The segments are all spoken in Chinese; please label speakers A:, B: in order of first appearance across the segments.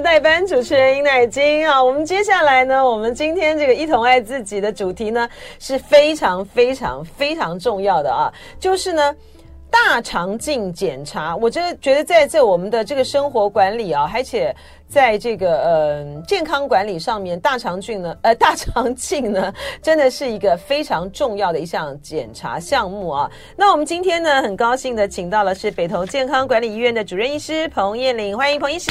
A: 代班主持人尹乃菁啊。我们接下来呢，我们今天这个一同爱自己的主题呢是非常非常非常重要的啊，就是呢。大肠镜检查，我真的觉得在这我们的这个生活管理啊，而且在这个呃健康管理上面，大肠镜呢，呃大肠镜呢，真的是一个非常重要的一项检查项目啊。那我们今天呢，很高兴的请到了是北投健康管理医院的主任医师彭彦麟，欢迎彭医师。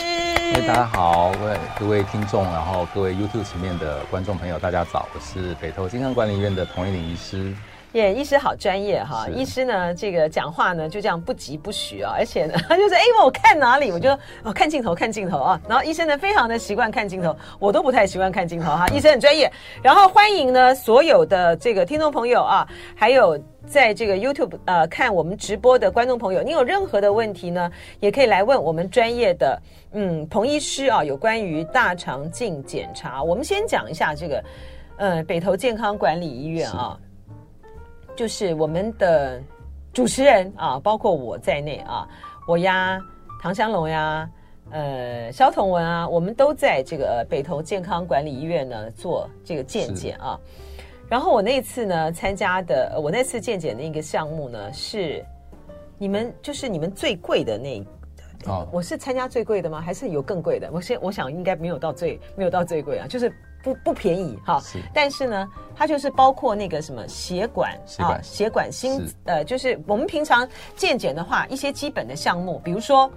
B: 大家好，各位各位听众，然后各位 YouTube 前面的观众朋友，大家早，我是北投健康管理医院的彭彦麟医师。
A: 耶，yeah, 医师好专业哈！医师呢，这个讲话呢就这样不疾不徐啊，而且呢，他就是哎，我看哪里，我就哦看镜头看镜头啊。然后医生呢，非常的习惯看镜头，我都不太习惯看镜头哈。医生很专业。然后欢迎呢所有的这个听众朋友啊，还有在这个 YouTube 呃看我们直播的观众朋友，你有任何的问题呢，也可以来问我们专业的嗯彭医师啊，有关于大肠镜检查。我们先讲一下这个呃北投健康管理医院啊。就是我们的主持人啊，包括我在内啊，我呀，唐湘龙呀，呃，肖同文啊，我们都在这个北投健康管理医院呢做这个健检啊。然后我那次呢参加的，我那次健检的一个项目呢是你们就是你们最贵的那个。哦，我是参加最贵的吗？还是有更贵的？我先我想应该没有到最没有到最贵啊，就是。不不便宜哈，是。但是呢，它就是包括那个什么血管啊，血管心呃，就是我们平常健检的话，一些基本的项目，比如说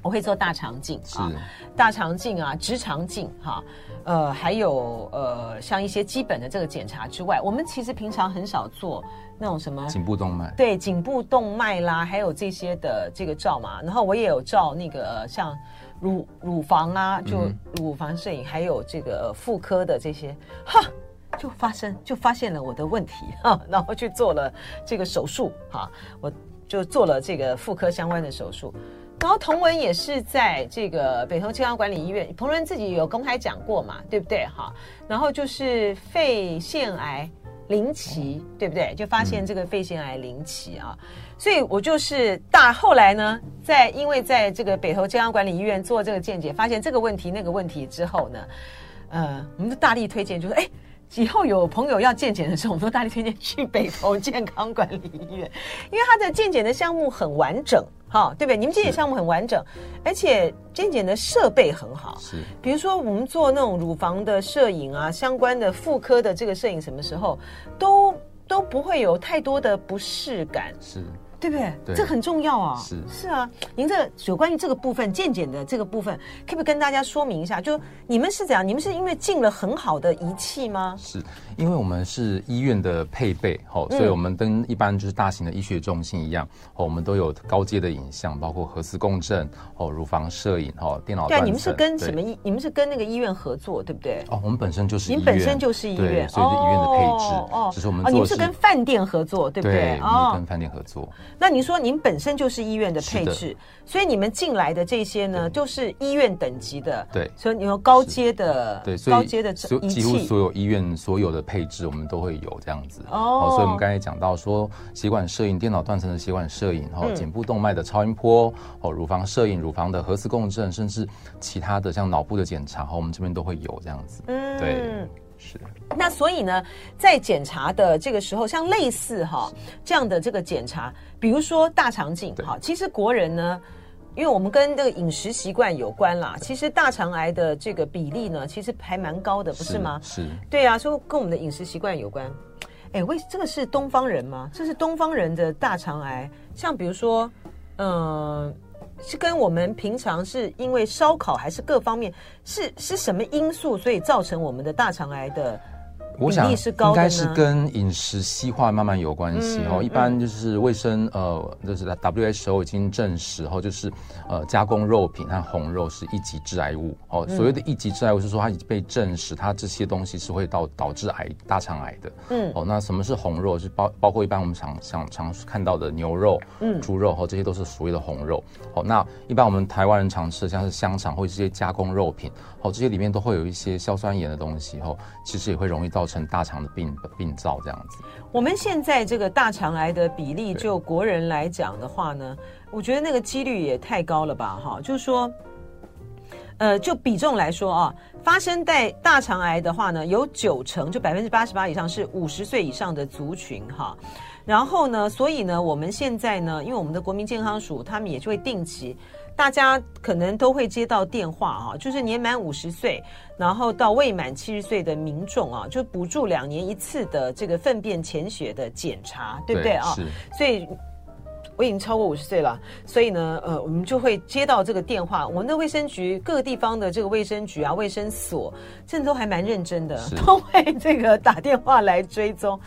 A: 我会做大肠镜是。啊，大肠镜啊，直肠镜哈，呃，还有呃，像一些基本的这个检查之外，我们其实平常很少做那种什么
B: 颈部动脉，
A: 对，颈部动脉啦，还有这些的这个照嘛，然后我也有照那个、呃、像。乳乳房啊，就乳房摄影，还有这个妇科的这些，哈，就发生就发现了我的问题 哈，然后去做了这个手术哈，我就做了这个妇科相关的手术，然后童文也是在这个北投健康管理医院，童文自己有公开讲过嘛，对不对哈？然后就是肺腺癌。零期，对不对？就发现这个肺腺癌零期啊，嗯、所以我就是大后来呢，在因为在这个北投健康管理医院做这个见解，发现这个问题那个问题之后呢，呃，我们就大力推荐，就说哎。以后有朋友要健检的时候，我们都大力推荐去北投健康管理医院，因为它的健检的项目很完整，哈，对不对？你们健检项目很完整，而且健检的设备很好，是。比如说我们做那种乳房的摄影啊，相关的妇科的这个摄影，什么时候都都不会有太多的不适感，是。对不对？对，这很重要啊！是是啊，您这有关于这个部分健检的这个部分，可不可以跟大家说明一下？就你们是怎样？你们是因为进了很好的仪器吗？
B: 是。因为我们是医院的配备，哦，所以我们跟一般就是大型的医学中心一样，哦，我们都有高阶的影像，包括核磁共振，哦，乳房摄影，哦，电脑。对，你们是跟什么医？你们是跟那个医院合作，对不对？哦，我们本身就是医院，
A: 您本身就是医院，
B: 所以是医院的配置。哦，只是我们。哦，
A: 你们是跟饭店合作，对不对？
B: 哦，跟饭店合作。
A: 那您说您本身就是医院的配置，所以你们进来的这些呢，就是医院等级的。对，所以你有高阶的，对，高阶的仪器，
B: 几乎所有医院所有的配置，我们都会。有这样子哦，所以我们刚才讲到说，血管摄影、电脑断层的血管摄影，然后颈部动脉的超音波，哦，乳房摄影、乳房的核磁共振，甚至其他的像脑部的检查，哈，我们这边都会有这样子。嗯，对，是。
A: 那所以呢，在检查的这个时候，像类似哈这样的这个检查，比如说大肠镜，哈，其实国人呢。因为我们跟这个饮食习惯有关啦，其实大肠癌的这个比例呢，其实还蛮高的，不是吗？是，是对啊，说跟我们的饮食习惯有关。哎，为这个是东方人吗？这是东方人的大肠癌，像比如说，嗯、呃，是跟我们平常是因为烧烤还是各方面，是是什么因素，所以造成我们的大肠癌的？
B: 我想应该是跟饮食西化慢慢有关系哦。一般就是卫生呃，就是 WHO 已经证实哦，就是呃加工肉品和红肉是一级致癌物哦。所谓的一级致癌物是说它已经被证实，它这些东西是会导导致癌大肠癌的。嗯哦，那什么是红肉？是包包括一般我们常常常看到的牛肉、嗯猪肉，哦这些都是所谓的红肉。哦，那一般我们台湾人常吃的像是香肠或者这些加工肉品，哦这些里面都会有一些硝酸盐的东西，哦其实也会容易造成大肠的病病灶这样子。
A: 我们现在这个大肠癌的比例，就国人来讲的话呢，我觉得那个几率也太高了吧？哈，就是说，呃，就比重来说啊，发生在大肠癌的话呢，有九成，就百分之八十八以上是五十岁以上的族群哈。然后呢，所以呢，我们现在呢，因为我们的国民健康署，他们也就会定期，大家可能都会接到电话啊，就是年满五十岁，然后到未满七十岁的民众啊，就补助两年一次的这个粪便潜血的检查，对不对啊？
B: 是。
A: 所以。我已经超过五十岁了，所以呢，呃，我们就会接到这个电话。我们的卫生局各个地方的这个卫生局啊、卫生所，真的都还蛮认真的，都会这个打电话来追踪。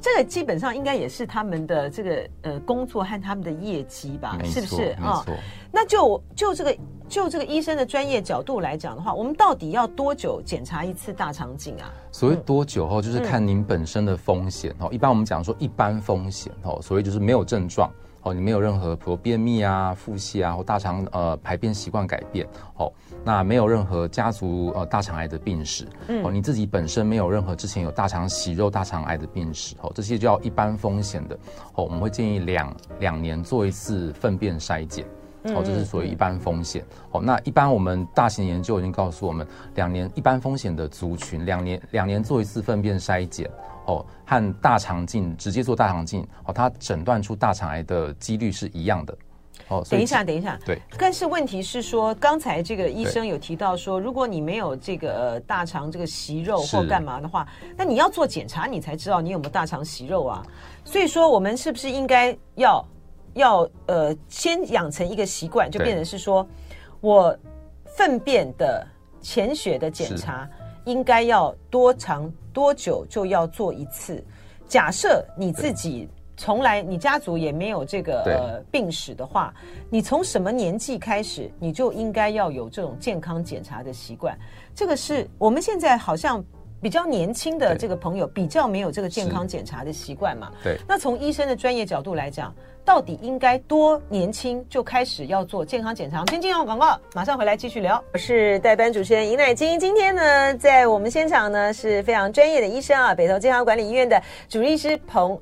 A: 这个基本上应该也是他们的这个呃工作和他们的业绩吧？是不是啊？哦，那就就这个就这个医生的专业角度来讲的话，我们到底要多久检查一次大肠镜啊？
B: 所谓多久哦，就是看您本身的风险哦。一般我们讲说一般风险哦，所谓就是没有症状。哦，你没有任何比如便秘啊、腹泻啊或大肠呃排便习惯改变，哦，那没有任何家族呃大肠癌的病史，嗯，哦，你自己本身没有任何之前有大肠息肉、大肠癌的病史，哦，这些叫一般风险的，哦，我们会建议两两年做一次粪便筛检，哦，这是属于一般风险，哦，那一般我们大型研究已经告诉我们，两年一般风险的族群，两年两年做一次粪便筛检。哦，和大肠镜直接做大肠镜，哦，它诊断出大肠癌的几率是一样的。哦，
A: 等一下，等一下，
B: 对。
A: 但是问题是说，刚才这个医生有提到说，如果你没有这个大肠这个息肉或干嘛的话，那你要做检查，你才知道你有没有大肠息肉啊。所以说，我们是不是应该要要呃，先养成一个习惯，就变成是说我粪便的潜血的检查。应该要多长多久就要做一次？假设你自己从来你家族也没有这个呃病史的话，你从什么年纪开始你就应该要有这种健康检查的习惯？这个是我们现在好像比较年轻的这个朋友比较没有这个健康检查的习惯嘛？
B: 对。
A: 那从医生的专业角度来讲。到底应该多年轻就开始要做健康检查？先进入广告，马上回来继续聊。我是代班主持人尹乃菁，今天呢，在我们现场呢是非常专业的医生啊，北投健康管理医院的主治医师彭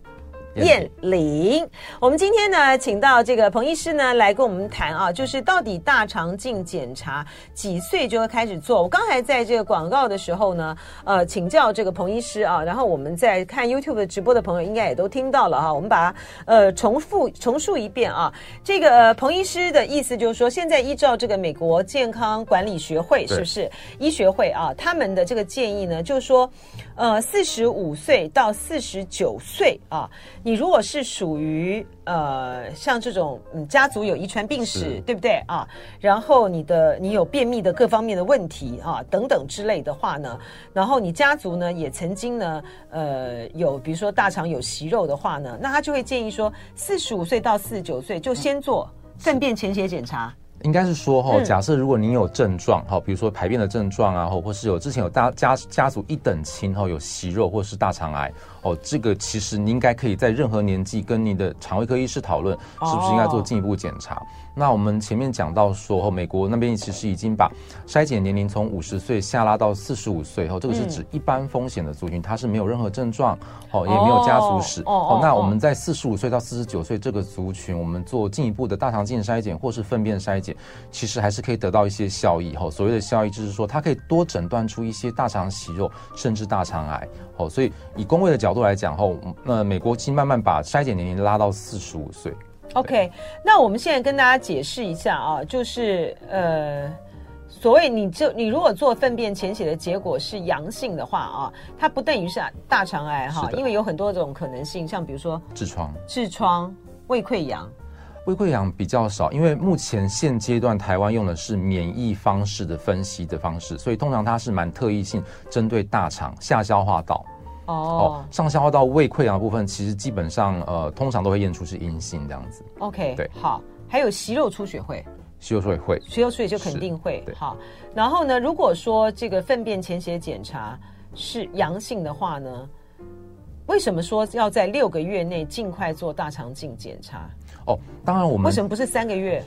A: 彦麟，我们今天呢，请到这个彭医师呢来跟我们谈啊，就是到底大肠镜检查几岁就会开始做？我刚才在这个广告的时候呢，呃，请教这个彭医师啊，然后我们在看 YouTube 直播的朋友应该也都听到了啊，我们把它呃重复重述一遍啊。这个呃彭医师的意思就是说，现在依照这个美国健康管理学会是不是医学会啊，他们的这个建议呢，就是说。呃，四十五岁到四十九岁啊，你如果是属于呃像这种嗯家族有遗传病史，对不对啊？然后你的你有便秘的各方面的问题啊等等之类的话呢，然后你家族呢也曾经呢呃有比如说大肠有息肉的话呢，那他就会建议说四十五岁到四十九岁就先做粪便潜血检查。
B: 应该是说哈，假设如果您有症状哈，比如说排便的症状啊，或或是有之前有大家家族一等亲哈，有息肉或是大肠癌哦，这个其实你应该可以在任何年纪跟你的肠胃科医师讨论，是不是应该做进一步检查。那我们前面讲到说，美国那边其实已经把筛检年龄从五十岁下拉到四十五岁，哦，这个是指一般风险的族群，它是没有任何症状，哦，也没有家族史，哦，那我们在四十五岁到四十九岁这个族群，我们做进一步的大肠镜筛检或是粪便筛检，其实还是可以得到一些效益，哦，所谓的效益就是说，它可以多诊断出一些大肠息肉，甚至大肠癌，哦，所以以工位的角度来讲，后，那美国其实慢慢把筛检年龄拉到四十五岁。
A: OK，那我们现在跟大家解释一下啊，就是呃，所谓你就你如果做粪便潜血的结果是阳性的话啊，它不等于是大肠癌哈，因为有很多种可能性，像比如说
B: 痔疮、
A: 痔疮、胃溃疡，
B: 胃溃疡比较少，因为目前现阶段台湾用的是免疫方式的分析的方式，所以通常它是蛮特异性，针对大肠下消化道。哦，上消化道胃溃疡部分，其实基本上呃，通常都会验出是阴性这样子。
A: OK，
B: 对，
A: 好，还有息肉出血会，
B: 息肉出血会，
A: 息肉出血就肯定会。好，然后呢，如果说这个粪便潜血检查是阳性的话呢，为什么说要在六个月内尽快做大肠镜检查？
B: 哦，当然我们
A: 为什么不是三个月，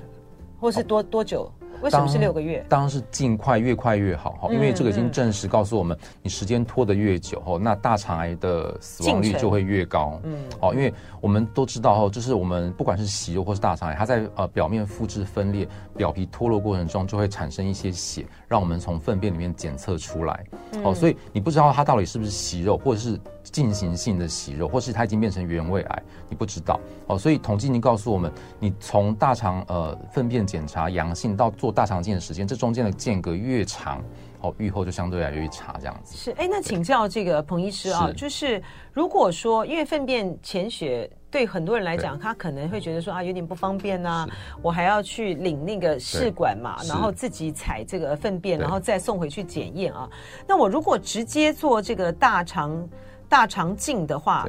A: 或是多、哦、多久？为什么是六个月？
B: 当然是尽快，越快越好哈，因为这个已经证实告诉我们，你时间拖得越久哈，那大肠癌的死亡率就会越高。嗯，哦，因为我们都知道哈，就是我们不管是息肉或是大肠癌，它在呃表面复制分裂、表皮脱落过程中，就会产生一些血，让我们从粪便里面检测出来。哦，所以你不知道它到底是不是息肉，或者是进行性的息肉，或是它已经变成原位癌，你不知道。哦，所以统计已经告诉我们，你从大肠呃粪便检查阳性到做大肠镜的时间，这中间的间隔越长，哦，预后就相对来越差，这样子。
A: 是，哎，那请教这个彭医师啊，是就是如果说因为粪便潜血对很多人来讲，他可能会觉得说啊有点不方便呐、啊，我还要去领那个试管嘛，然后自己采这个粪便，然后再送回去检验啊。那我如果直接做这个大肠大肠镜的话，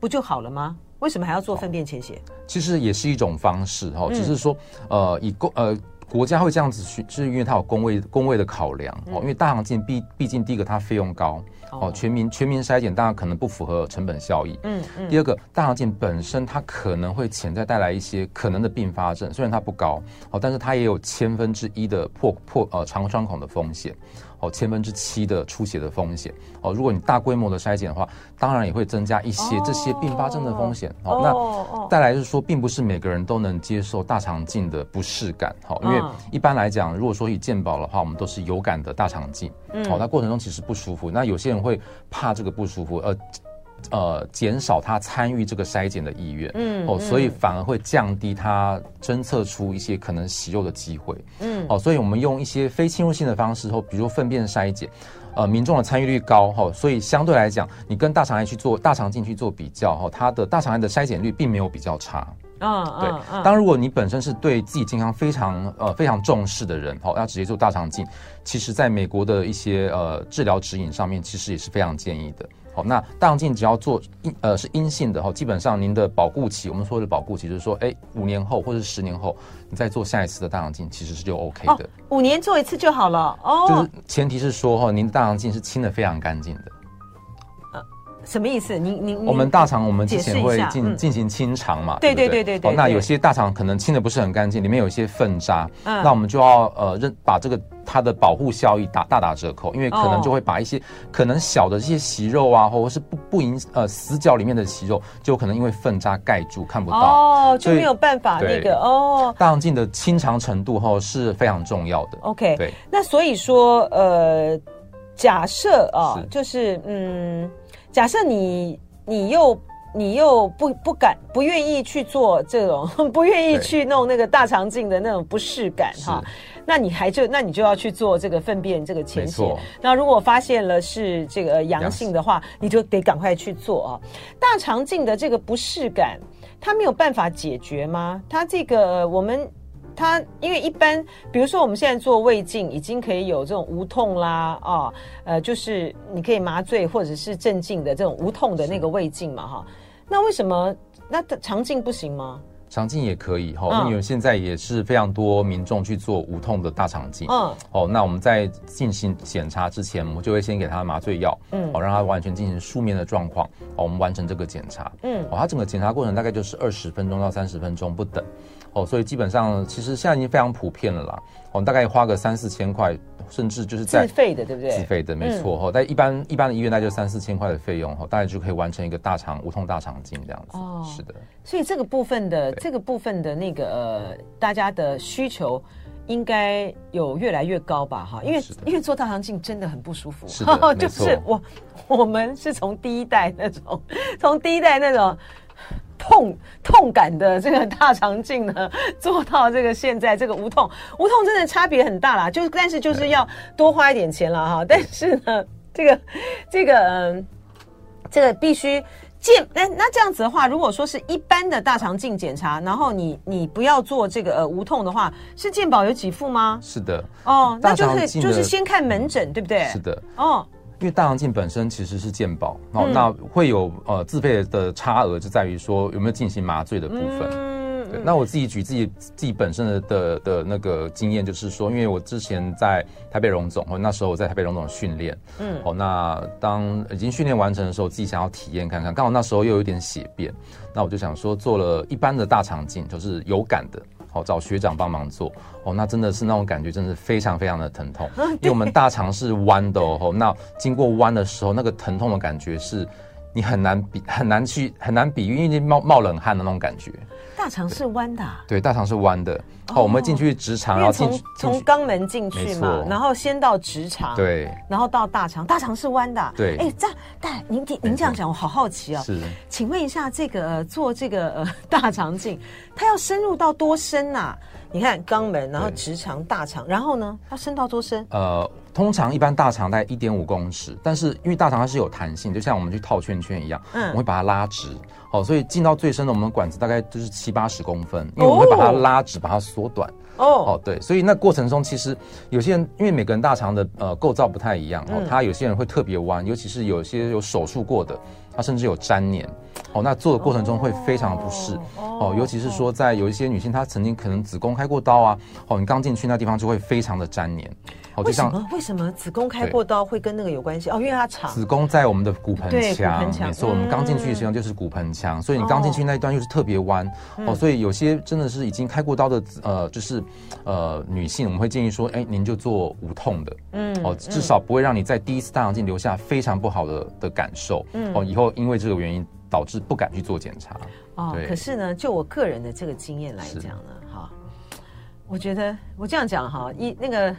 A: 不就好了吗？为什么还要做粪便潜血？
B: 其实也是一种方式哈，只是说呃以公呃。国家会这样子去，就是因为它有公位公位的考量哦。因为大肠镜毕毕竟第一个它费用高哦，全民全民筛检当然可能不符合成本效益。嗯嗯。第二个，大肠镜本身它可能会潜在带来一些可能的并发症，虽然它不高哦，但是它也有千分之一的破破呃肠穿孔的风险。哦，千分之七的出血的风险哦。如果你大规模的筛检的话，当然也会增加一些这些并发症的风险。哦，那再来就是说，并不是每个人都能接受大肠镜的不适感。好，因为一般来讲，如果说以健保的话，我们都是有感的大肠镜。嗯，好，那过程中其实不舒服。那有些人会怕这个不舒服，呃。呃，减少他参与这个筛检的意愿，嗯，哦，所以反而会降低他侦测出一些可能息肉的机会，嗯，哦，所以我们用一些非侵入性的方式，或比如粪便筛检，呃，民众的参与率高，哈，所以相对来讲，你跟大肠癌去做大肠镜去做比较，哈，它的大肠癌的筛检率并没有比较差，啊，对，当如果你本身是对自己健康非常呃非常重视的人，哈，要直接做大肠镜，其实在美国的一些呃治疗指引上面，其实也是非常建议的。那大肠镜只要做阴呃是阴性的哈，基本上您的保固期，我们说的保固期就是说，哎，五年后或者是十年后，你再做下一次的大肠镜，其实是就 OK 的。哦，
A: 五年做一次就好了哦。
B: 就是前提是说哈，您的大肠镜是清的非常干净的。
A: 什么意思？您您
B: 我们大肠我们之前会进进行清肠嘛？
A: 对对对对对。
B: 那有些大肠可能清的不是很干净，里面有一些粪渣，那我们就要呃认把这个它的保护效益打大打折扣，因为可能就会把一些可能小的这些息肉啊，或者是不不影呃死角里面的息肉，就可能因为粪渣盖住看不到
A: 哦，就没有办法那个哦。
B: 大肠镜的清肠程度哈是非常重要的。
A: OK，对。那所以说呃，假设啊，就是嗯。假设你你又你又不不敢不愿意去做这种 不愿意去弄那个大肠镜的那种不适感哈，那你还就那你就要去做这个粪便这个潜血。那如果发现了是这个阳性的话，你就得赶快去做啊。大肠镜的这个不适感，它没有办法解决吗？它这个我们。它因为一般，比如说我们现在做胃镜，已经可以有这种无痛啦，哦，呃，就是你可以麻醉或者是镇静的这种无痛的那个胃镜嘛，哈。那为什么那肠镜不行吗？
B: 肠镜也可以哈，因为现在也是非常多民众去做无痛的大肠镜。嗯，哦，那我们在进行检查之前，我们就会先给他麻醉药，嗯，好让他完全进行术面的状况，好，我们完成这个检查。嗯，哦，他整个检查过程大概就是二十分钟到三十分钟不等。哦，所以基本上其实现在已经非常普遍了啦。我们大概花个三四千块，甚至就是在
A: 自费的，对不对？
B: 自费的，没错哈。在、嗯、一般一般的医院，大概就三四千块的费用哈，大概就可以完成一个大肠无痛大肠镜这样子。哦，是的。
A: 所以这个部分的
B: 对
A: 这个部分的那个呃，大家的需求应该有越来越高吧？哈，因为因为做大肠镜真的很不舒服。就是我我们是从第一代那种，从第一代那种。痛痛感的这个大肠镜呢，做到这个现在这个无痛，无痛真的差别很大啦。就但是就是要多花一点钱了哈。但是呢，这个这个嗯，这个必须健。那那这样子的话，如果说是一般的大肠镜检查，然后你你不要做这个呃无痛的话，是健保有给付吗？
B: 是的。
A: 哦，那就是就是先看门诊，对不对？
B: 是的。哦。因为大肠镜本身其实是健保，哦，嗯、那会有呃自费的差额，就在于说有没有进行麻醉的部分。嗯，对。那我自己举自己自己本身的的的那个经验，就是说，因为我之前在台北荣总，哦，那时候我在台北荣总训练，嗯，哦，那当已经训练完成的时候，自己想要体验看看，刚好那时候又有一点血便，那我就想说做了一般的大肠镜，就是有感的。好找学长帮忙做。哦，那真的是那种感觉，真的是非常非常的疼痛，因为我们大肠是弯的哦，那经过弯的时候，那个疼痛的感觉是你很难比很难去很难比喻，因为冒冒冷汗的那种感觉。
A: 大肠是弯的，
B: 对，大肠是弯的。好，我们进去直肠，然后从
A: 从肛门进去嘛，然后先到直肠，
B: 对，
A: 然后到大肠，大肠是弯的，
B: 对。
A: 哎，这样，但您您这样讲，我好好奇哦。
B: 是，
A: 请问一下，这个做这个呃 大肠镜，它要深入到多深呐？你看肛门，然后直肠、大肠，然后呢，它伸到多深？
B: 呃。通常一般大肠大概一点五公尺，但是因为大肠它是有弹性，就像我们去套圈圈一样，嗯，我们会把它拉直，哦，所以进到最深的我们的管子大概就是七八十公分，因为我们会把它拉直，把它缩短。哦，哦，对，所以那过程中其实有些人因为每个人大肠的呃构造不太一样，哦，他有些人会特别弯，尤其是有些有手术过的，他甚至有粘连，哦，那做的过程中会非常不适，哦，尤其是说在有一些女性她曾经可能子宫开过刀啊，哦，你刚进去那地方就会非常的粘连。
A: 为什么？为什么子宫开过刀会跟那个有关系？哦，因为它长。
B: 子宫在我们的骨盆腔，没错。我们刚进去实际上就是骨盆腔，所以你刚进去那一段又是特别弯哦。所以有些真的是已经开过刀的，呃，就是呃女性，我们会建议说，哎，您就做无痛的，嗯，哦，至少不会让你在第一次大肠镜留下非常不好的的感受，嗯，哦，以后因为这个原因导致不敢去做检查。
A: 哦，可是呢，就我个人的这个经验来讲呢，哈，我觉得我这样讲哈，一那个。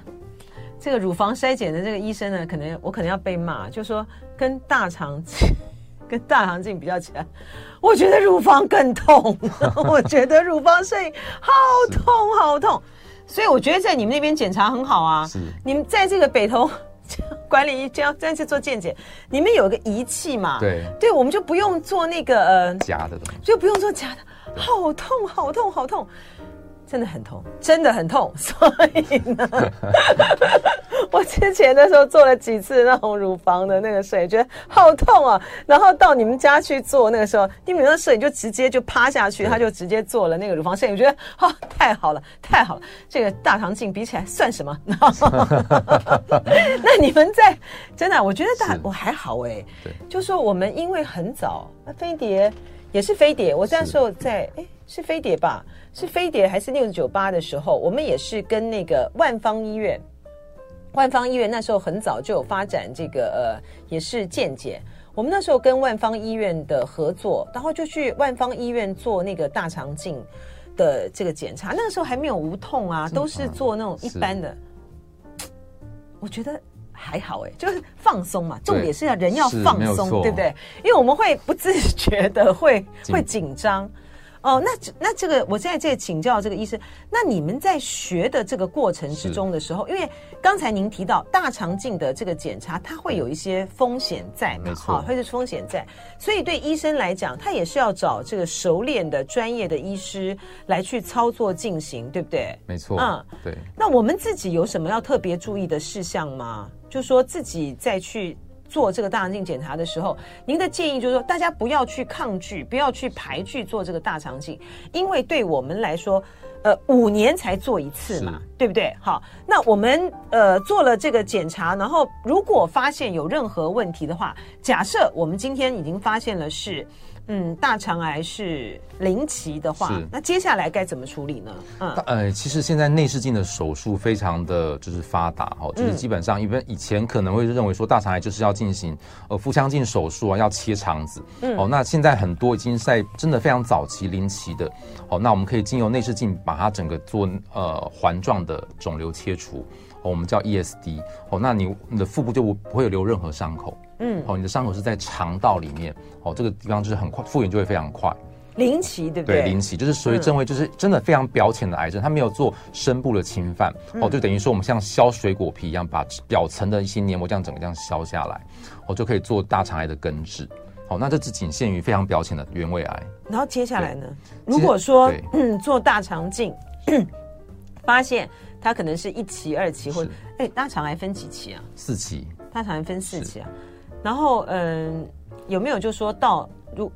A: 这个乳房筛检的这个医生呢，可能我可能要被骂，就说跟大肠 跟大肠镜比较起来，我觉得乳房更痛，我觉得乳房摄影好痛好痛，所以我觉得在你们那边检查很好啊。是，你们在这个北投管理医这样去做健检，你们有个仪器嘛？
B: 对，
A: 对，我们就不用做那个呃
B: 假的，
A: 就不用做假的，好痛好痛好痛。真的很痛，真的很痛，所以呢，我之前的时候做了几次那种乳房的那个摄影，觉得好痛啊。然后到你们家去做那个时候，你们的摄影就直接就趴下去，他就直接做了那个乳房摄影，我觉得哦，太好了，太好了。这个大肠镜比起来算什么？那你们在真的，我觉得大我还好哎，就说我们因为很早，那飞碟也是飞碟，我那时候在哎。是飞碟吧？是飞碟还是六九八的时候？我们也是跟那个万方医院，万方医院那时候很早就有发展这个呃，也是健检。我们那时候跟万方医院的合作，然后就去万方医院做那个大肠镜的这个检查。那个时候还没有无痛啊，都是做那种一般的。我觉得还好哎，就是放松嘛。重点是要人要放松，对不对？因为我们会不自觉的会会紧张。哦，那那这个，我现在在请教这个医生，那你们在学的这个过程之中的时候，因为刚才您提到大肠镜的这个检查，它会有一些风险在嘛，哈，会是风险在，所以对医生来讲，他也是要找这个熟练的专业的医师来去操作进行，对不对？
B: 没错，嗯，对。
A: 那我们自己有什么要特别注意的事项吗？就说自己再去。做这个大肠镜检查的时候，您的建议就是说，大家不要去抗拒，不要去排拒做这个大肠镜，因为对我们来说，呃，五年才做一次嘛，对不对？好，那我们呃做了这个检查，然后如果发现有任何问题的话，假设我们今天已经发现了是。嗯，大肠癌是零期的话，那接下来该怎么处理呢？嗯，
B: 呃，其实现在内视镜的手术非常的就是发达哈，就是基本上，因为以前可能会认为说大肠癌就是要进行呃腹腔镜手术啊，要切肠子，嗯，哦，那现在很多已经在真的非常早期零期的，哦，那我们可以经由内视镜把它整个做呃环状的肿瘤切除，哦，我们叫 ESD，哦，那你你的腹部就不不会有留任何伤口。嗯，哦，你的伤口是在肠道里面，哦，这个地方就是很快复原就会非常快。
A: 零期对不对？
B: 对，零期就是属于正位，就是真的非常表浅的癌症，它没有做深部的侵犯，哦，就等于说我们像削水果皮一样，把表层的一些黏膜这样整个这样削下来，哦，就可以做大肠癌的根治。哦，那这只仅限于非常表浅的原位癌。
A: 然后接下来呢？如果说嗯做大肠镜，发现它可能是一期、二期，或者哎，大肠癌分几期啊？
B: 四期。
A: 大肠癌分四期啊。然后，嗯，有没有就说到如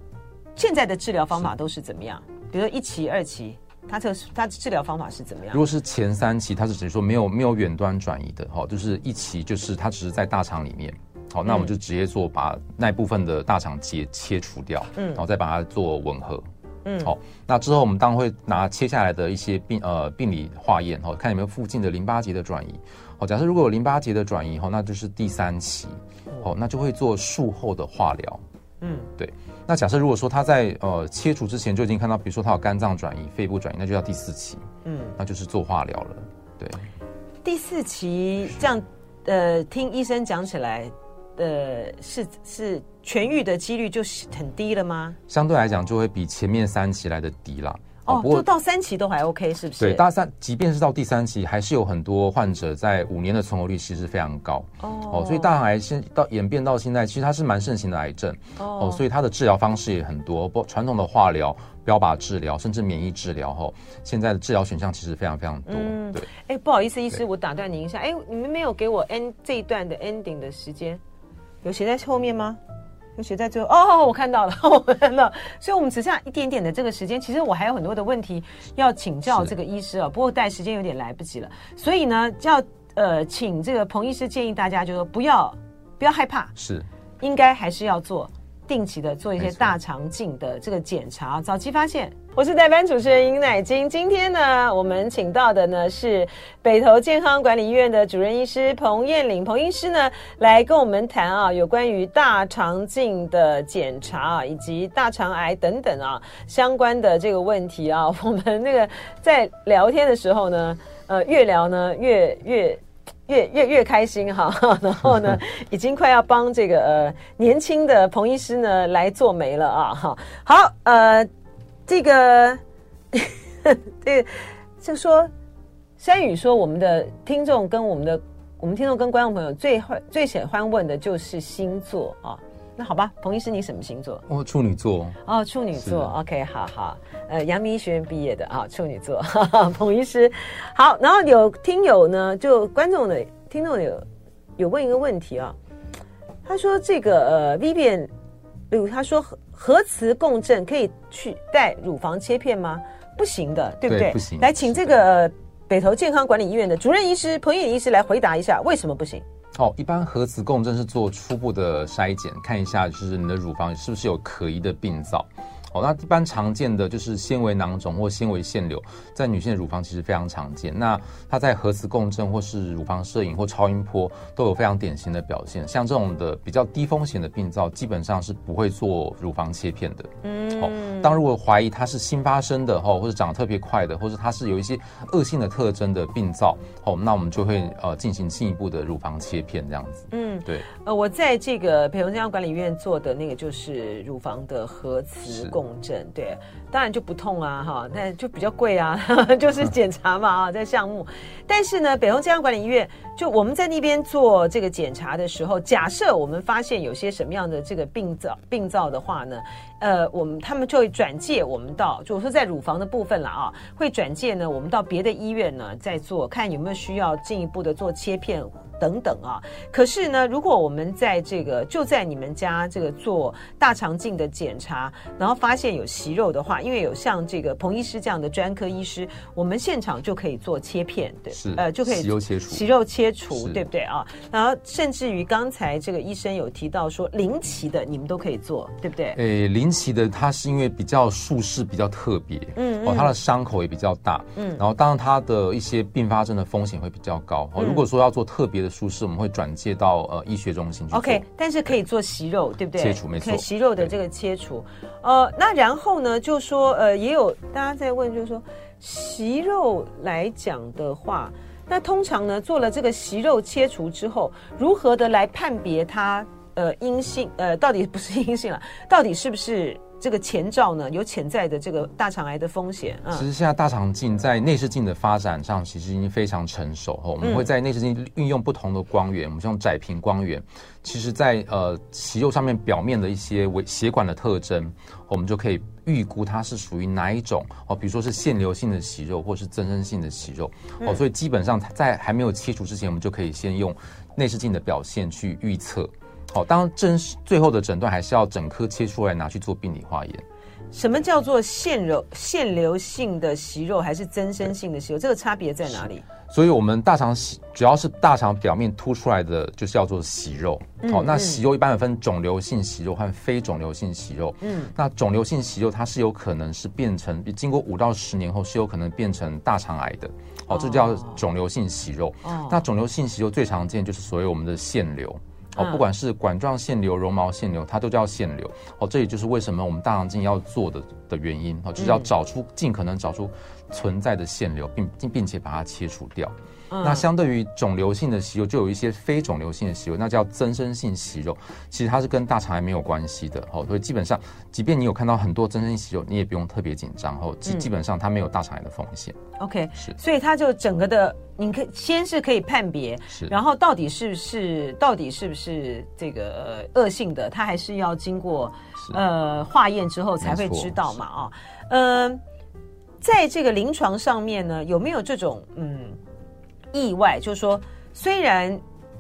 A: 现在的治疗方法都是怎么样？比如说一期、二期，它这个它治疗方法是怎么样？
B: 如果是前三期，它是只是说没有没有远端转移的，哈，就是一期就是它只是在大肠里面，好，那我们就直接做把那部分的大肠结切除掉，嗯，然后再把它做吻合。嗯，好，那之后我们当然会拿切下来的一些病呃病理化验哈，看有没有附近的淋巴结的转移。好，假设如果有淋巴结的转移哈，那就是第三期，好，那就会做术后的化疗。嗯，对。那假设如果说他在呃切除之前就已经看到，比如说他有肝脏转移、肺部转移，那就叫第四期。嗯，那就是做化疗了。对，
A: 第四期这样，呃，听医生讲起来，呃，是是痊愈的几率就是很低了吗？
B: 相对来讲，就会比前面三期来的低了。
A: 哦，不过到三期都还 OK，是不是？
B: 对，大三，即便是到第三期，还是有很多患者在五年的存活率其实非常高。哦，哦，所以大肠癌现到演变到现在，其实它是蛮盛行的癌症。哦，哦，所以它的治疗方式也很多，不传统的化疗、标靶治疗，甚至免疫治疗。哈，现在的治疗选项其实非常非常多。嗯，对。
A: 哎，不好意思，医师，我打断您一下。哎，你们没有给我 end 这一段的 ending 的时间，有写在后面吗？就写在最后哦，我看到了，我看到，所以我们只剩下一点点的这个时间。其实我还有很多的问题要请教这个医师啊，不过带时间有点来不及了。所以呢，要呃，请这个彭医师建议大家，就是说不要不要害怕，
B: 是
A: 应该还是要做定期的做一些大肠镜的这个检查，早期发现。我是代班主持人尹乃菁，今天呢，我们请到的呢是北投健康管理医院的主任医师彭燕玲，彭医师呢来跟我们谈啊，有关于大肠镜的检查啊，以及大肠癌等等啊相关的这个问题啊。我们那个在聊天的时候呢，呃，越聊呢越越越越越开心哈，然后呢，已经快要帮这个呃年轻的彭医师呢来做媒了啊哈。好，呃。这个，这个，就说山宇说，我们的听众跟我们的我们听众跟观众朋友最最喜欢问的就是星座啊。那好吧，彭医师，你什么星座？
B: 哦，处女座。
A: 哦，处女座。OK，好好。呃，阳明医学院毕业的啊，处女座。哈哈，彭医师，好。然后有听友呢，就观众的听众有有问一个问题啊，他说这个呃，Vivian，比如他说。核磁共振可以去带乳房切片吗？不行的，对不对？对，不行。来，请这个北投健康管理医院的主任医师彭颖医师来回答一下，为什么不行？
B: 哦，一般核磁共振是做初步的筛检，看一下就是你的乳房是不是有可疑的病灶。哦，那一般常见的就是纤维囊肿或纤维腺瘤，在女性的乳房其实非常常见。那它在核磁共振或是乳房摄影或超音波都有非常典型的表现。像这种的比较低风险的病灶，基本上是不会做乳房切片的。嗯，好、哦。当如果怀疑它是新发生的哈，或者长得特别快的，或者它是有一些恶性的特征的病灶，哦，那我们就会呃进行进一步的乳房切片这样子。嗯，对。
A: 呃，我在这个北荣健康管理医院做的那个就是乳房的核磁共。共振对，当然就不痛啊，哈，那就比较贵啊，就是检查嘛啊，这项目。但是呢，北投健康管理医院就我们在那边做这个检查的时候，假设我们发现有些什么样的这个病灶病灶的话呢，呃，我们他们就会转介我们到，就说在乳房的部分了啊，会转介呢我们到别的医院呢再做，看有没有需要进一步的做切片。等等啊，可是呢，如果我们在这个就在你们家这个做大肠镜的检查，然后发现有息肉的话，因为有像这个彭医师这样的专科医师，我们现场就可以做切片，对，
B: 是
A: 呃就可以
B: 息肉切除，
A: 息肉切除，对不对啊？然后甚至于刚才这个医生有提到说，零期的你们都可以做，对不对？
B: 诶，零期的它是因为比较术式比较特别，嗯，哦，它的伤口也比较大，嗯，然后当然它的一些并发症的风险会比较高。哦，如果说要做特别的。术式我们会转介到呃医学中心去
A: OK，但是可以做息肉，对不对？
B: 切除没错，可以
A: 息肉的这个切除。呃，那然后呢，就说呃，也有大家在问，就是说息肉来讲的话，那通常呢做了这个息肉切除之后，如何的来判别它呃阴性呃到底不是阴性了，到底是不是？这个前兆呢，有潜在的这个大肠癌的风险。嗯，
B: 其实现在大肠镜在内视镜的发展上，其实已经非常成熟。我们会在内视镜运用不同的光源，我们用窄屏光源。其实在，在呃息肉上面表面的一些微血管的特征，我们就可以预估它是属于哪一种哦，比如说是腺瘤性的息肉，或是增生性的息肉。哦，所以基本上在还没有切除之前，我们就可以先用内视镜的表现去预测。好，当真最后的诊断还是要整颗切出来拿去做病理化验。
A: 什么叫做腺瘤腺瘤性的息肉还是增生性的息肉？这个差别在哪里？
B: 所以，我们大肠息主要是大肠表面凸出来的，就是叫做息肉。好、嗯哦，那息肉一般有分肿瘤性息肉和非肿瘤性息肉。嗯，那肿瘤性息肉它是有可能是变成，经过五到十年后是有可能变成大肠癌的。哦，这叫肿瘤性息肉。哦，那肿瘤性息肉最常见就是所谓我们的腺瘤。哦，不管是管状腺瘤、绒毛腺瘤，它都叫腺瘤。哦，这也就是为什么我们大肠镜要做的的原因。哦，就是要找出尽可能找出存在的腺瘤，并并且把它切除掉。那相对于肿瘤性的息肉，就有一些非肿瘤性的息肉，那叫增生性息肉。其实它是跟大肠癌没有关系的。哦，所以基本上，即便你有看到很多增生性息肉，你也不用特别紧张。哦，基基本上它没有大肠癌的风险。
A: OK，是。所以它就整个的，你可以先是可以判别，是。然后到底是不是，到底是不是这个恶性的，它还是要经过呃化验之后才会知道嘛？啊，嗯，在这个临床上面呢，有没有这种嗯？意外就是说，虽然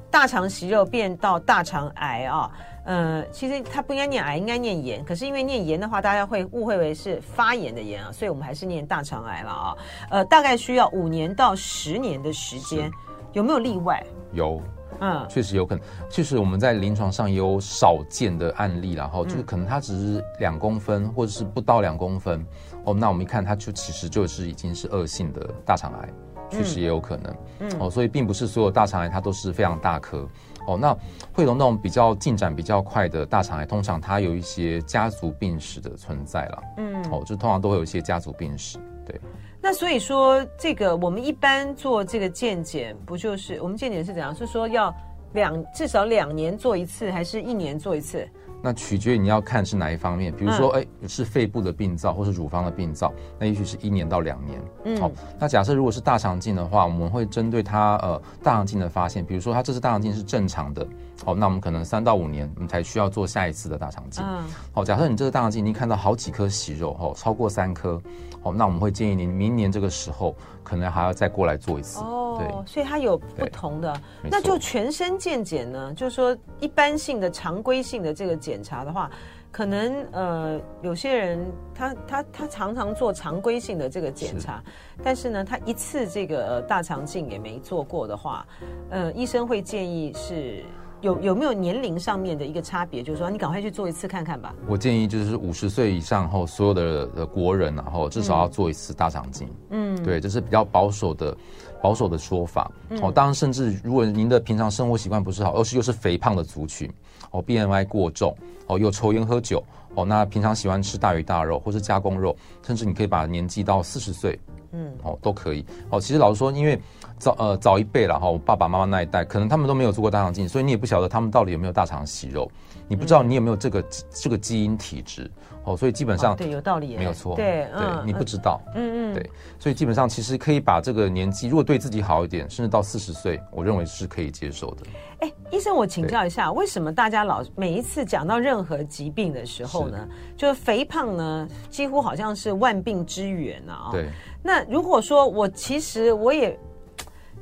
A: 大肠息肉变到大肠癌啊，呃，其实它不应该念癌，应该念炎。可是因为念炎的话，大家会误会为是发炎的炎啊，所以我们还是念大肠癌了啊。呃，大概需要五年到十年的时间，有没有例外？
B: 有，嗯，确实有可能。确实我们在临床上也有少见的案例，然后就是可能它只是两公分，或者是不到两公分哦，那我们一看，它就其实就是已经是恶性的大肠癌。确实也有可能，嗯，哦，所以并不是所有大肠癌它都是非常大颗，哦，那会有那种比较进展比较快的大肠癌，通常它有一些家族病史的存在了，嗯，哦，就通常都会有一些家族病史，对。
A: 那所以说，这个我们一般做这个健检，不就是我们健检是怎样？是说要两至少两年做一次，还是一年做一次？
B: 那取决于你要看是哪一方面，比如说，哎、嗯，是肺部的病灶，或是乳房的病灶，那也许是一年到两年。嗯，好，那假设如果是大肠镜的话，我们会针对它呃大肠镜的发现，比如说它这次大肠镜是正常的，好，那我们可能三到五年，我们才需要做下一次的大肠镜。嗯，好，假设你这个大肠镜你看到好几颗息肉，哦，超过三颗，好，那我们会建议您明年这个时候可能还要再过来做一次。哦，对，
A: 所以它有不同的，那就全身健检呢，就是说一般性的常规性的这个检。检查的话，可能呃，有些人他他他常常做常规性的这个检查，是但是呢，他一次这个、呃、大肠镜也没做过的话，呃，医生会建议是有有没有年龄上面的一个差别，就是说你赶快去做一次看看吧。
B: 我建议就是五十岁以上后所有的的国人，然后至少要做一次大肠镜。嗯，对，这是比较保守的保守的说法。嗯、哦，当然，甚至如果您的平常生活习惯不是好，而是又是肥胖的族群。哦，BMI 过重，哦，又抽烟喝酒，哦，那平常喜欢吃大鱼大肉或是加工肉，甚至你可以把年纪到四十岁，嗯，哦，都可以。哦，其实老实说，因为早呃早一辈了哈，我爸爸妈妈那一代，可能他们都没有做过大肠镜，所以你也不晓得他们到底有没有大肠息肉，你不知道你有没有这个、嗯、这个基因体质。哦，所以基本上、哦、
A: 对有道理，
B: 没有错，
A: 对，
B: 对，你不知道，
A: 嗯嗯，
B: 对，所以基本上其实可以把这个年纪，如果对自己好一点，甚至到四十岁，我认为是可以接受的。
A: 哎，医生，我请教一下，为什么大家老每一次讲到任何疾病的时候呢，是就是肥胖呢，几乎好像是万病之源啊、哦？
B: 对。
A: 那如果说我其实我也，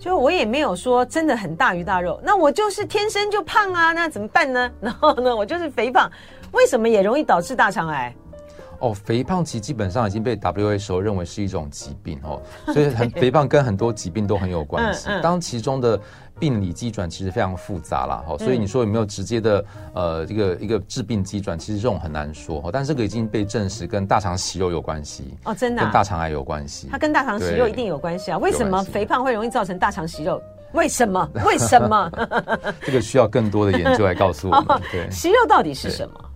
A: 就我也没有说真的很大鱼大肉，那我就是天生就胖啊，那怎么办呢？然后呢，我就是肥胖。为什么也容易导致大肠癌？
B: 哦，肥胖其实基本上已经被 WHO 认为是一种疾病哦，所以很 肥胖跟很多疾病都很有关系。当其中的病理机转其实非常复杂啦，哈，所以你说有没有直接的呃一个一个致病机转，其实这种很难说。但这个已经被证实跟大肠息肉有关系
A: 哦，真的、啊、
B: 跟大肠癌有关系。
A: 它跟大肠息肉一定有关系啊？为什么肥胖会容易造成大肠息肉？为什么？为什么？
B: 这个需要更多的研究来告诉我们。对，
A: 息肉到底是什么？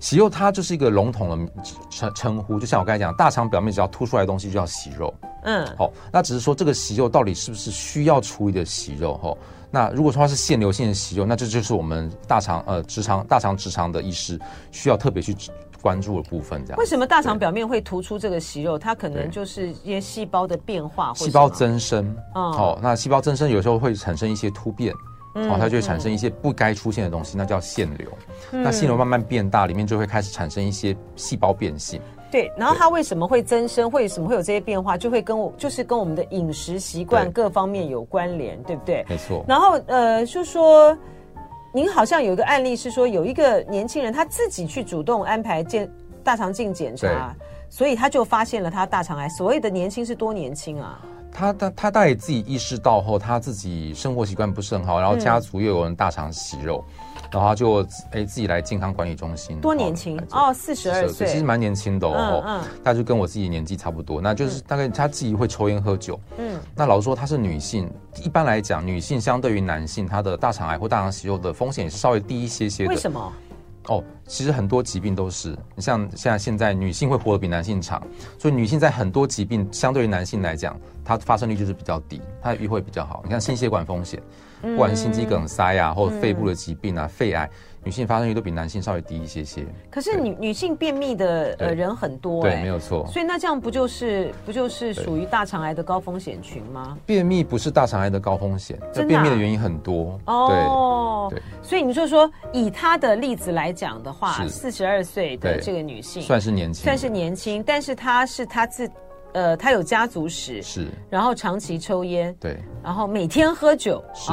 B: 息肉它就是一个笼统的称称呼，就像我刚才讲，大肠表面只要凸出来的东西就叫息肉。嗯，好、哦，那只是说这个息肉到底是不是需要处理的息肉？哈、哦，那如果说它是腺瘤性的息肉，那这就是我们大肠呃直肠大肠直肠的医师需要特别去关注的部分。这样，
A: 为什么大肠表面会突出这个息肉？它可能就是一些细胞的变化，
B: 细胞增生。哦，好，那细胞增生有时候会产生一些突变。哦，它就会产生一些不该出现的东西，嗯、那叫腺瘤。嗯、那腺瘤慢慢变大，里面就会开始产生一些细胞变性。
A: 对，然后它为什么会增生？为什么会有这些变化？就会跟我就是跟我们的饮食习惯各方面有关联，对，对不对？
B: 没错。
A: 然后呃，就说您好像有一个案例是说，有一个年轻人他自己去主动安排健大肠镜检查，所以他就发现了他大肠癌。所谓的年轻是多年轻啊？
B: 他他他大概自己意识到后，他自己生活习惯不是很好，然后家族又有人大肠息肉。嗯然后他就哎自己来健康管理中心，
A: 多年轻哦，四十二岁，
B: 其实蛮年轻的哦。嗯，他就跟我自己年纪差不多，那就是大概他自己会抽烟喝酒。嗯，那老实说她是女性，一般来讲，女性相对于男性，她的大肠癌或大肠息肉的风险稍微低一些些的。
A: 为什么？
B: 哦，其实很多疾病都是，你像现在现在女性会活得比男性长，所以女性在很多疾病相对于男性来讲，它发生率就是比较低，它的预会比较好。你看心血管风险，不管是心肌梗塞啊，或者肺部的疾病啊，肺癌。女性发生率都比男性稍微低一些些，
A: 可是女女性便秘的呃人很多，
B: 对，没有错。
A: 所以那这样不就是不就是属于大肠癌的高风险群吗？
B: 便秘不是大肠癌的高风险，这便秘的原因很多。
A: 哦。对，所以你就说以她的例子来讲的话，四十二岁的这个女性
B: 算是年轻，
A: 算是年轻，但是她是她自呃她有家族史，
B: 是，然
A: 后长期抽烟，
B: 对，
A: 然后每天喝酒，
B: 是。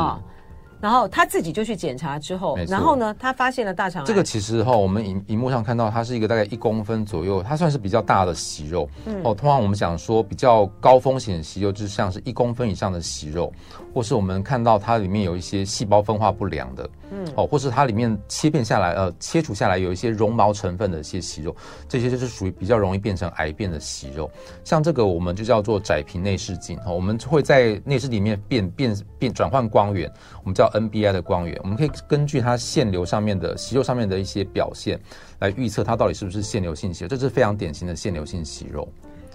A: 然后他自己就去检查之后，然后呢，他发现了大肠癌。
B: 这个其实哈，我们荧荧幕上看到，它是一个大概一公分左右，它算是比较大的息肉。嗯，哦，通常我们讲说比较高风险的息肉，就是像是一公分以上的息肉，或是我们看到它里面有一些细胞分化不良的，嗯，哦，或是它里面切片下来，呃，切除下来有一些绒毛成分的一些息肉，这些就是属于比较容易变成癌变的息肉。像这个我们就叫做窄频内视镜，哦，我们会在内视里面变变变转换光源，我们叫。NBI 的光源，我们可以根据它腺瘤上面的息肉上面的一些表现，来预测它到底是不是腺瘤性息肉。这是非常典型的腺瘤性息肉。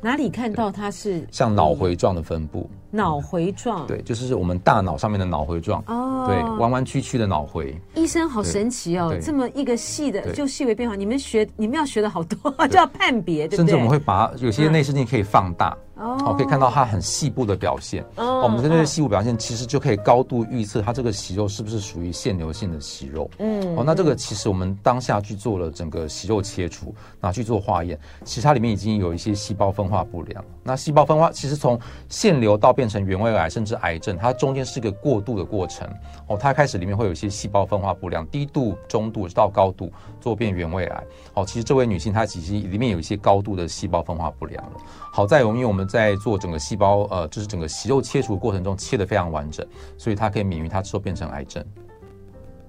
A: 哪里看到它是
B: 像脑回状的分布？
A: 脑回状，
B: 对，就是我们大脑上面的脑回状。哦，对，弯弯曲曲的脑回。
A: 医生好神奇哦，这么一个细的就细微变化，你们学你们要学的好多，就要判别，对不对？
B: 甚至我们会把有些内视镜可以放大。哦，可以看到它很细部的表现。哦，我们针对细部表现，其实就可以高度预测它这个息肉是不是属于腺瘤性的息肉。嗯，哦，那这个其实我们当下去做了整个息肉切除，拿去做化验，其实它里面已经有一些细胞分化不良。那细胞分化其实从腺瘤到变成原位癌，甚至癌症，它中间是一个过渡的过程。哦，它开始里面会有一些细胞分化不良，低度、中度到高度做变原位癌。哦，其实这位女性她其实里面有一些高度的细胞分化不良了。好在因为我们在做整个细胞，呃，就是整个息肉切除的过程中切的非常完整，所以它可以免于它之后变成癌症。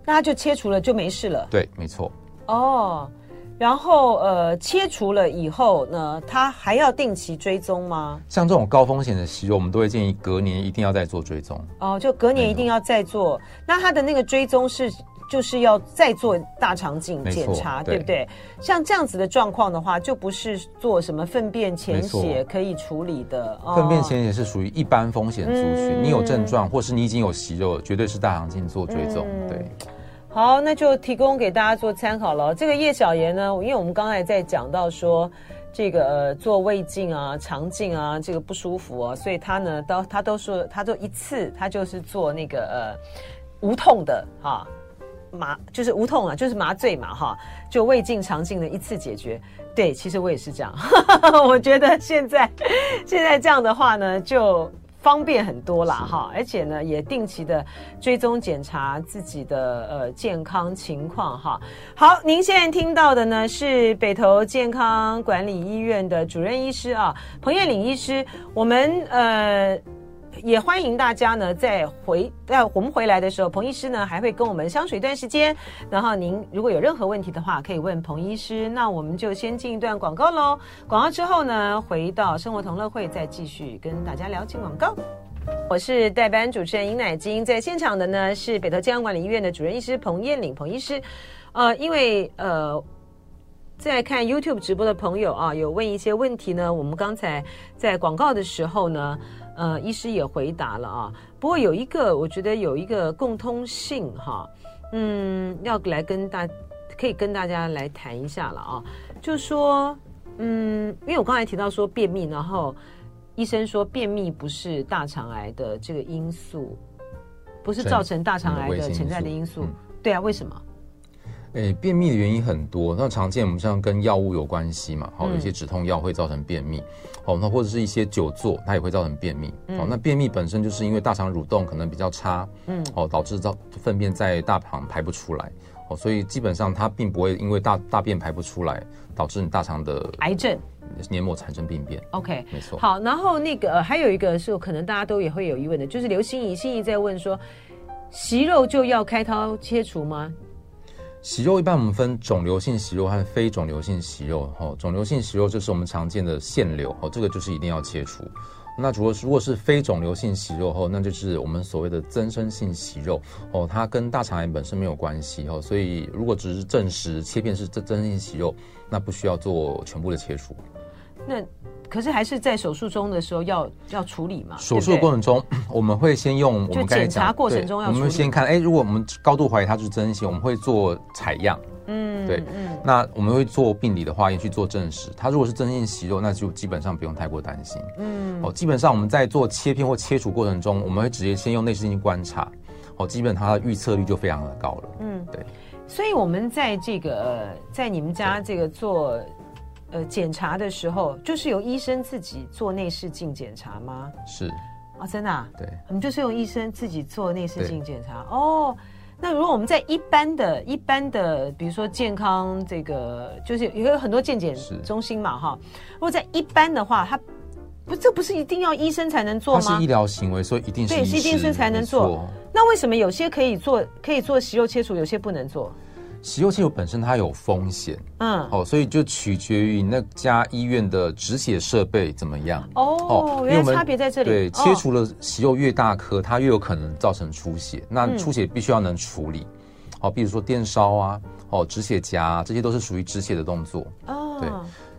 A: 那它就切除了就没事了？
B: 对，没错。
A: 哦，然后呃，切除了以后呢，它还要定期追踪吗？
B: 像这种高风险的息肉，我们都会建议隔年一定要再做追踪。
A: 哦，就隔年一定要再做。那它的那个追踪是？就是要再做大肠镜检查，对不对？像这样子的状况的话，就不是做什么粪便潜血可以处理的。
B: 粪便潜血是属于一般风险族群，嗯、你有症状或是你已经有息肉，绝对是大肠镜做追踪。嗯、对，
A: 好，那就提供给大家做参考了。这个叶小妍呢，因为我们刚才在讲到说，这个、呃、做胃镜啊、肠镜啊，这个不舒服啊，所以他呢，都他都说，他都一次他就是做那个呃无痛的哈。麻就是无痛啊，就是麻醉嘛，哈，就胃镜、肠镜的一次解决。对，其实我也是这样，我觉得现在现在这样的话呢，就方便很多啦，哈，而且呢，也定期的追踪检查自己的呃健康情况，哈。好，您现在听到的呢是北投健康管理医院的主任医师啊，彭燕领医师，我们呃。也欢迎大家呢，在回在我们回来的时候，彭医师呢还会跟我们相处一段时间。然后您如果有任何问题的话，可以问彭医师。那我们就先进一段广告喽。广告之后呢，回到生活同乐会再继续跟大家聊起广告。我是代班主持人尹乃菁，在现场的呢是北投健康管理医院的主任医师彭燕领彭医师。呃，因为呃，在看 YouTube 直播的朋友啊，有问一些问题呢，我们刚才在广告的时候呢。呃，医师也回答了啊。不过有一个，我觉得有一个共通性哈，嗯，要来跟大，可以跟大家来谈一下了啊。就说，嗯，因为我刚才提到说便秘，然后医生说便秘不是大肠癌的这个因素，不是造成大肠癌的潜在的因素。对啊，为什么？
B: 诶，便秘的原因很多，那常见我们像跟药物有关系嘛，好，有一些止痛药会造成便秘，好，那或者是一些久坐，它也会造成便秘，哦，那便秘本身就是因为大肠蠕动可能比较差，嗯，哦，导致造粪便在大肠排不出来，哦，所以基本上它并不会因为大大便排不出来，导致你大肠的
A: 癌症
B: 黏膜产生病变。
A: OK，
B: 没错。
A: 好，然后那个、呃、还有一个是可能大家都也会有疑问的，就是刘心怡，心怡在问说，息肉就要开刀切除吗？
B: 息肉一般我们分肿瘤性息肉和非肿瘤性息肉。哦，肿瘤性息肉就是我们常见的腺瘤，哦，这个就是一定要切除。那如果如果是非肿瘤性息肉后，那就是我们所谓的增生性息肉哦，它跟大肠癌本身没有关系哦，所以如果只是证实切片是增增生性息肉，那不需要做全部的切除。
A: 那可是还是在手术中的时候要要处理嘛？
B: 手术的过程中，我们会先用我们检查
A: 过程中要，
B: 我们先看，哎，如果我们高度怀疑它是增生性，我们会做采样。嗯，对，嗯，那我们会做病理的化验去做证实。它如果是真性息肉，那就基本上不用太过担心。嗯，哦，基本上我们在做切片或切除过程中，我们会直接先用内视镜观察。哦，基本它的预测率就非常的高了。嗯，对。
A: 所以我们在这个在你们家这个做呃检查的时候，就是由医生自己做内视镜检查吗？
B: 是。
A: 哦，真的啊？
B: 对。
A: 我们就是用医生自己做内视镜检查。哦。那如果我们在一般的、一般的，比如说健康这个，就是有很多健检中心嘛，哈。如果在一般的话，它不，这不是一定要医生才能做吗？
B: 它是医疗行为，所以一定是
A: 对，是医生才能做。那为什么有些可以做，可以做息肉切除，有些不能做？
B: 息肉切除本身它有风险，嗯，哦，所以就取决于那家医院的止血设备怎么样。哦，
A: 哦，原来差别在这里。
B: 对，切除了息肉越大颗，它越有可能造成出血。那出血必须要能处理，哦，比如说电烧啊，哦，止血夹啊，这些都是属于止血的动作。哦，对。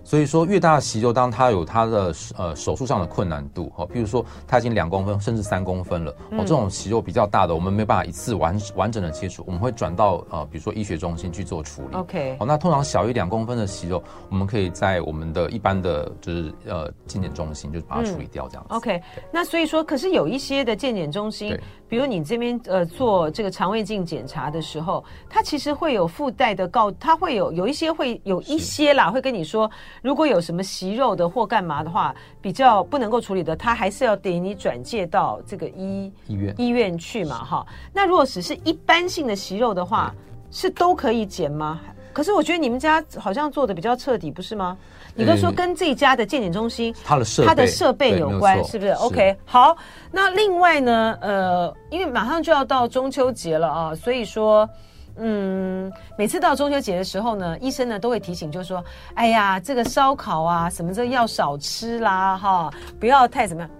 B: 所以说，越大的息肉，当它有它的呃手术上的困难度，哈，譬如说它已经两公分甚至三公分了，哦，这种息肉比较大的，我们没办法一次完完整的切除，我们会转到呃比如说医学中心去做处理。
A: OK，
B: 哦，那通常小于两公分的息肉，我们可以在我们的一般的就是呃健检中心，就把它处理掉这样子。
A: OK，那所以说，可是有一些的健检中心，比如你这边呃做这个肠胃镜检查的时候，它其实会有附带的告，它会有有一些会有一些啦，会跟你说。如果有什么息肉的或干嘛的话，比较不能够处理的，他还是要给你转介到这个医
B: 医院
A: 医院去嘛，哈。那如果只是一般性的息肉的话，是都可以检吗？可是我觉得你们家好像做的比较彻底，不是吗？你都说跟这家的健检中心，
B: 它的设
A: 它的设备有关，是不是？OK，好。那另外呢，呃，因为马上就要到中秋节了啊，所以说。嗯，每次到中秋节的时候呢，医生呢都会提醒，就是说，哎呀，这个烧烤啊，什么这要少吃啦，哈，不要太怎么样。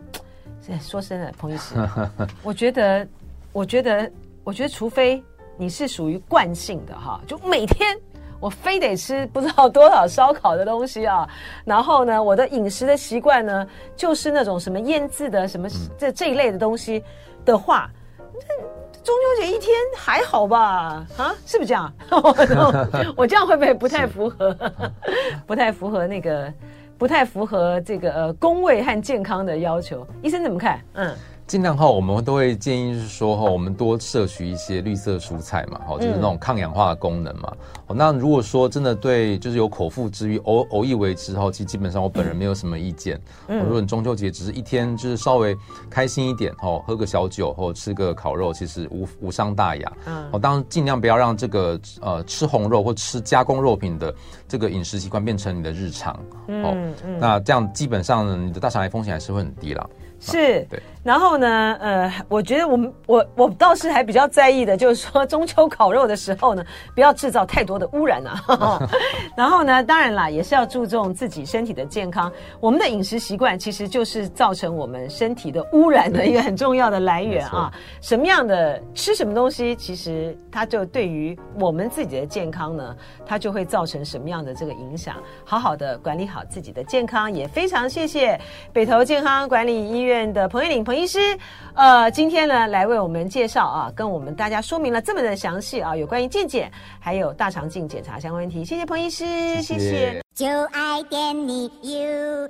A: 说真的，彭医师，我觉得，我觉得，我觉得，除非你是属于惯性的哈，就每天我非得吃不知道多少烧烤的东西啊，然后呢，我的饮食的习惯呢就是那种什么腌制的什么这这一类的东西的话，嗯中秋节一天还好吧？啊，是不是这样？我这样会不会不太符合？不太符合那个，不太符合这个呃工位和健康的要求？医生怎么看？嗯。
B: 尽量哈，我们都会建议是说哈，我们多摄取一些绿色蔬菜嘛，哈，就是那种抗氧化的功能嘛。哦，那如果说真的对，就是有口腹之欲，偶偶一为之后，其实基本上我本人没有什么意见。嗯，如果你中秋节只是一天，就是稍微开心一点，哦，喝个小酒或吃个烤肉，其实无无伤大雅。嗯，哦，当然尽量不要让这个呃吃红肉或吃加工肉品的这个饮食习惯变成你的日常。嗯嗯，那这样基本上你的大肠癌风险还是会很低啦。
A: 是，对。然后呢，呃，我觉得我们我我倒是还比较在意的，就是说中秋烤肉的时候呢，不要制造太多的污染啊。然后呢，当然啦，也是要注重自己身体的健康。我们的饮食习惯其实就是造成我们身体的污染的一个很重要的来源啊。什么样的吃什么东西，其实它就对于我们自己的健康呢，它就会造成什么样的这个影响。好好的管理好自己的健康，也非常谢谢北投健康管理医院的彭玉玲彭医师，呃，今天呢来为我们介绍啊，跟我们大家说明了这么的详细啊，有关于健检还有大肠镜检查相关问题。谢谢彭医师，谢谢。谢谢就爱点你 UFO